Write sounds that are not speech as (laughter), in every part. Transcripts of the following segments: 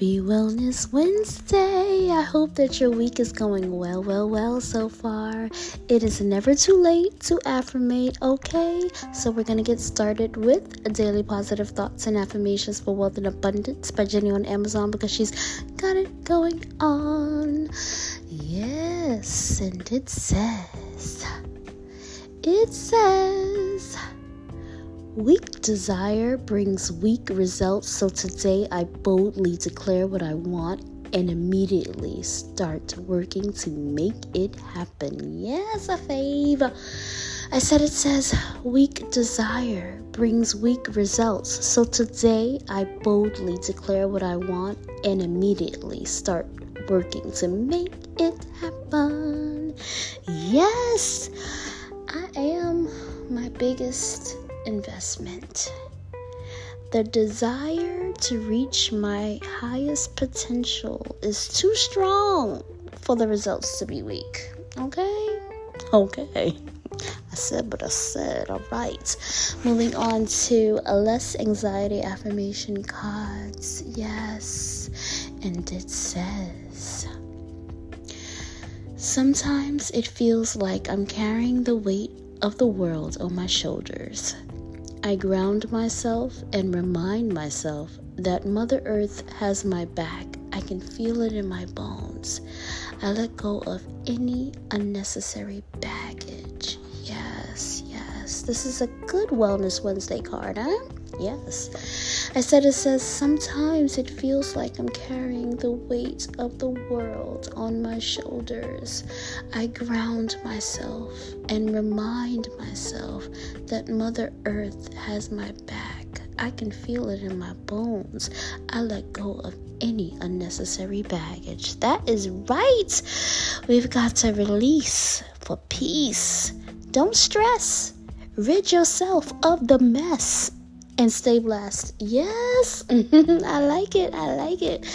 Happy Wellness Wednesday. I hope that your week is going well, well, well so far. It is never too late to affirmate, okay? So we're to get started with daily positive thoughts and affirmations for wealth and abundance by Jenny on Amazon because she's got it going on. Yes, and it says, it says, Weak desire brings weak results, so today I boldly declare what I want and immediately start working to make it happen. Yes, a fave. I said it says weak desire brings weak results, so today I boldly declare what I want and immediately start working to make it happen. Yes, I am my biggest investment. The desire to reach my highest potential is too strong for the results to be weak. Okay? Okay. I said what I said. All right. Moving on to a less anxiety affirmation cards. Yes. And it says Sometimes it feels like I'm carrying the weight of the world on my shoulders. I ground myself and remind myself that Mother Earth has my back. I can feel it in my bones. I let go of any unnecessary baggage. Yes, yes. This is a good Wellness Wednesday card, huh? Yes. I said it says sometimes it feels like I'm carrying the weight of the world on my shoulders. I ground myself and remind myself that Mother Earth has my back. I can feel it in my bones. I let go of any unnecessary baggage. That is right. We've got to release for peace. Don't stress. Rid yourself of the mess and stay blessed. Yes, (laughs) I like it. I like it.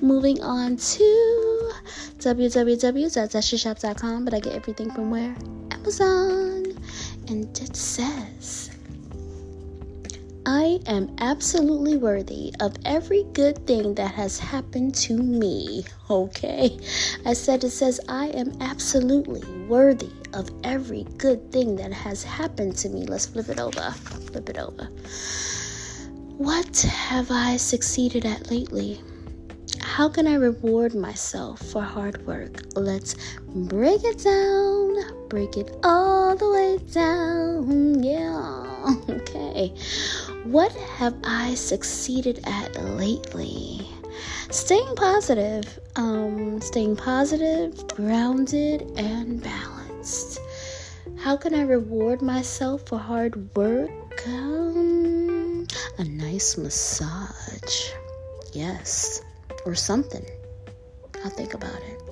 Moving on to www.zestyshop.com, but I get everything from where? Amazon. And it says, I am absolutely worthy of every good thing that has happened to me. Okay? I said it says, I am absolutely worthy of every good thing that has happened to me. Let's flip it over. Flip it over. What have I succeeded at lately? How can I reward myself for hard work? Let's break it down. Break it all the way down. Yeah. (laughs) Okay. What have I succeeded at lately? Staying positive. Um, staying positive, grounded, and balanced. How can I reward myself for hard work? Um, a nice massage. Yes. Or something. I'll think about it.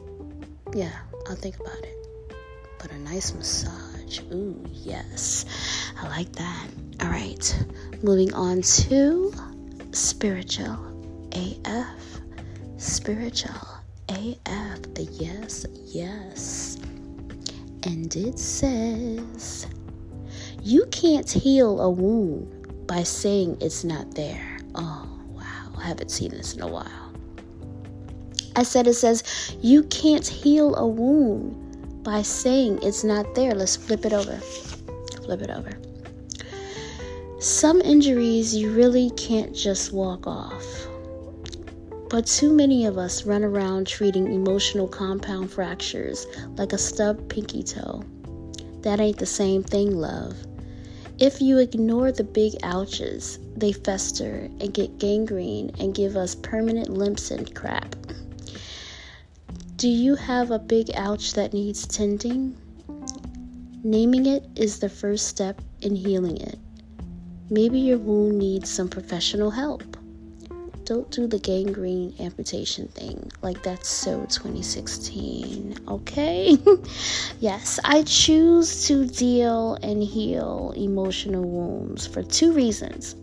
Yeah, I'll think about it. But a nice massage. Ooh, yes. I like that. All right. Moving on to spiritual AF. Spiritual AF. Yes, yes. And it says, You can't heal a wound by saying it's not there. Oh, wow. I haven't seen this in a while. I said it says, You can't heal a wound by saying it's not there. Let's flip it over. Flip it over. Some injuries you really can't just walk off. But too many of us run around treating emotional compound fractures like a stubbed pinky toe. That ain't the same thing, love. If you ignore the big ouches, they fester and get gangrene and give us permanent limps and crap. Do you have a big ouch that needs tending? Naming it is the first step in healing it. Maybe your wound needs some professional help. Don't do the gangrene amputation thing. Like that's so 2016. Okay? (laughs) yes, I choose to deal and heal emotional wounds for two reasons.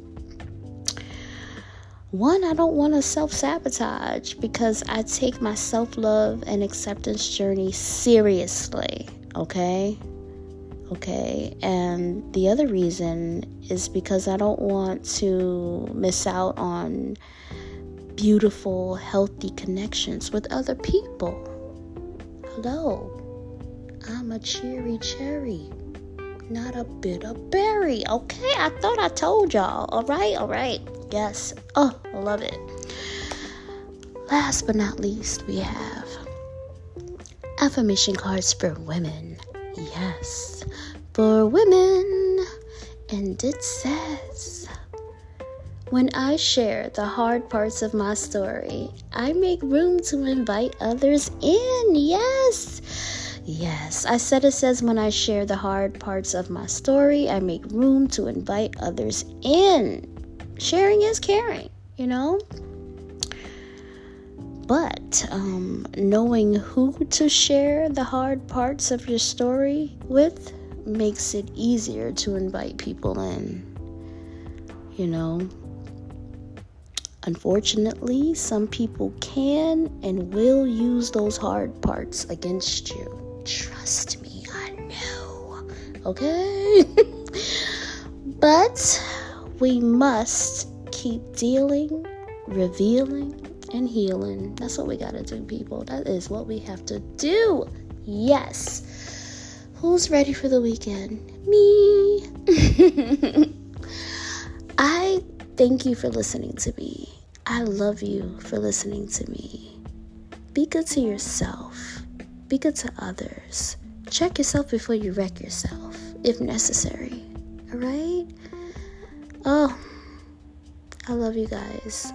One, I don't want to self sabotage because I take my self love and acceptance journey seriously. Okay? Okay, and the other reason is because I don't want to miss out on beautiful, healthy connections with other people. Hello, I'm a cheery cherry, not a bitter berry. Okay, I thought I told y'all. All right, all right. Yes. Oh, I love it. Last but not least, we have affirmation cards for women. Yes, for women. And it says, when I share the hard parts of my story, I make room to invite others in. Yes. Yes. I said it says when I share the hard parts of my story, I make room to invite others in. Sharing is caring, you know? But um, knowing who to share the hard parts of your story with makes it easier to invite people in. You know, unfortunately, some people can and will use those hard parts against you. Trust me, I know. Okay? (laughs) but we must keep dealing, revealing, and healing. That's what we got to do, people. That is what we have to do. Yes. Who's ready for the weekend? Me. (laughs) I thank you for listening to me. I love you for listening to me. Be good to yourself, be good to others. Check yourself before you wreck yourself, if necessary. All right? Oh, I love you guys.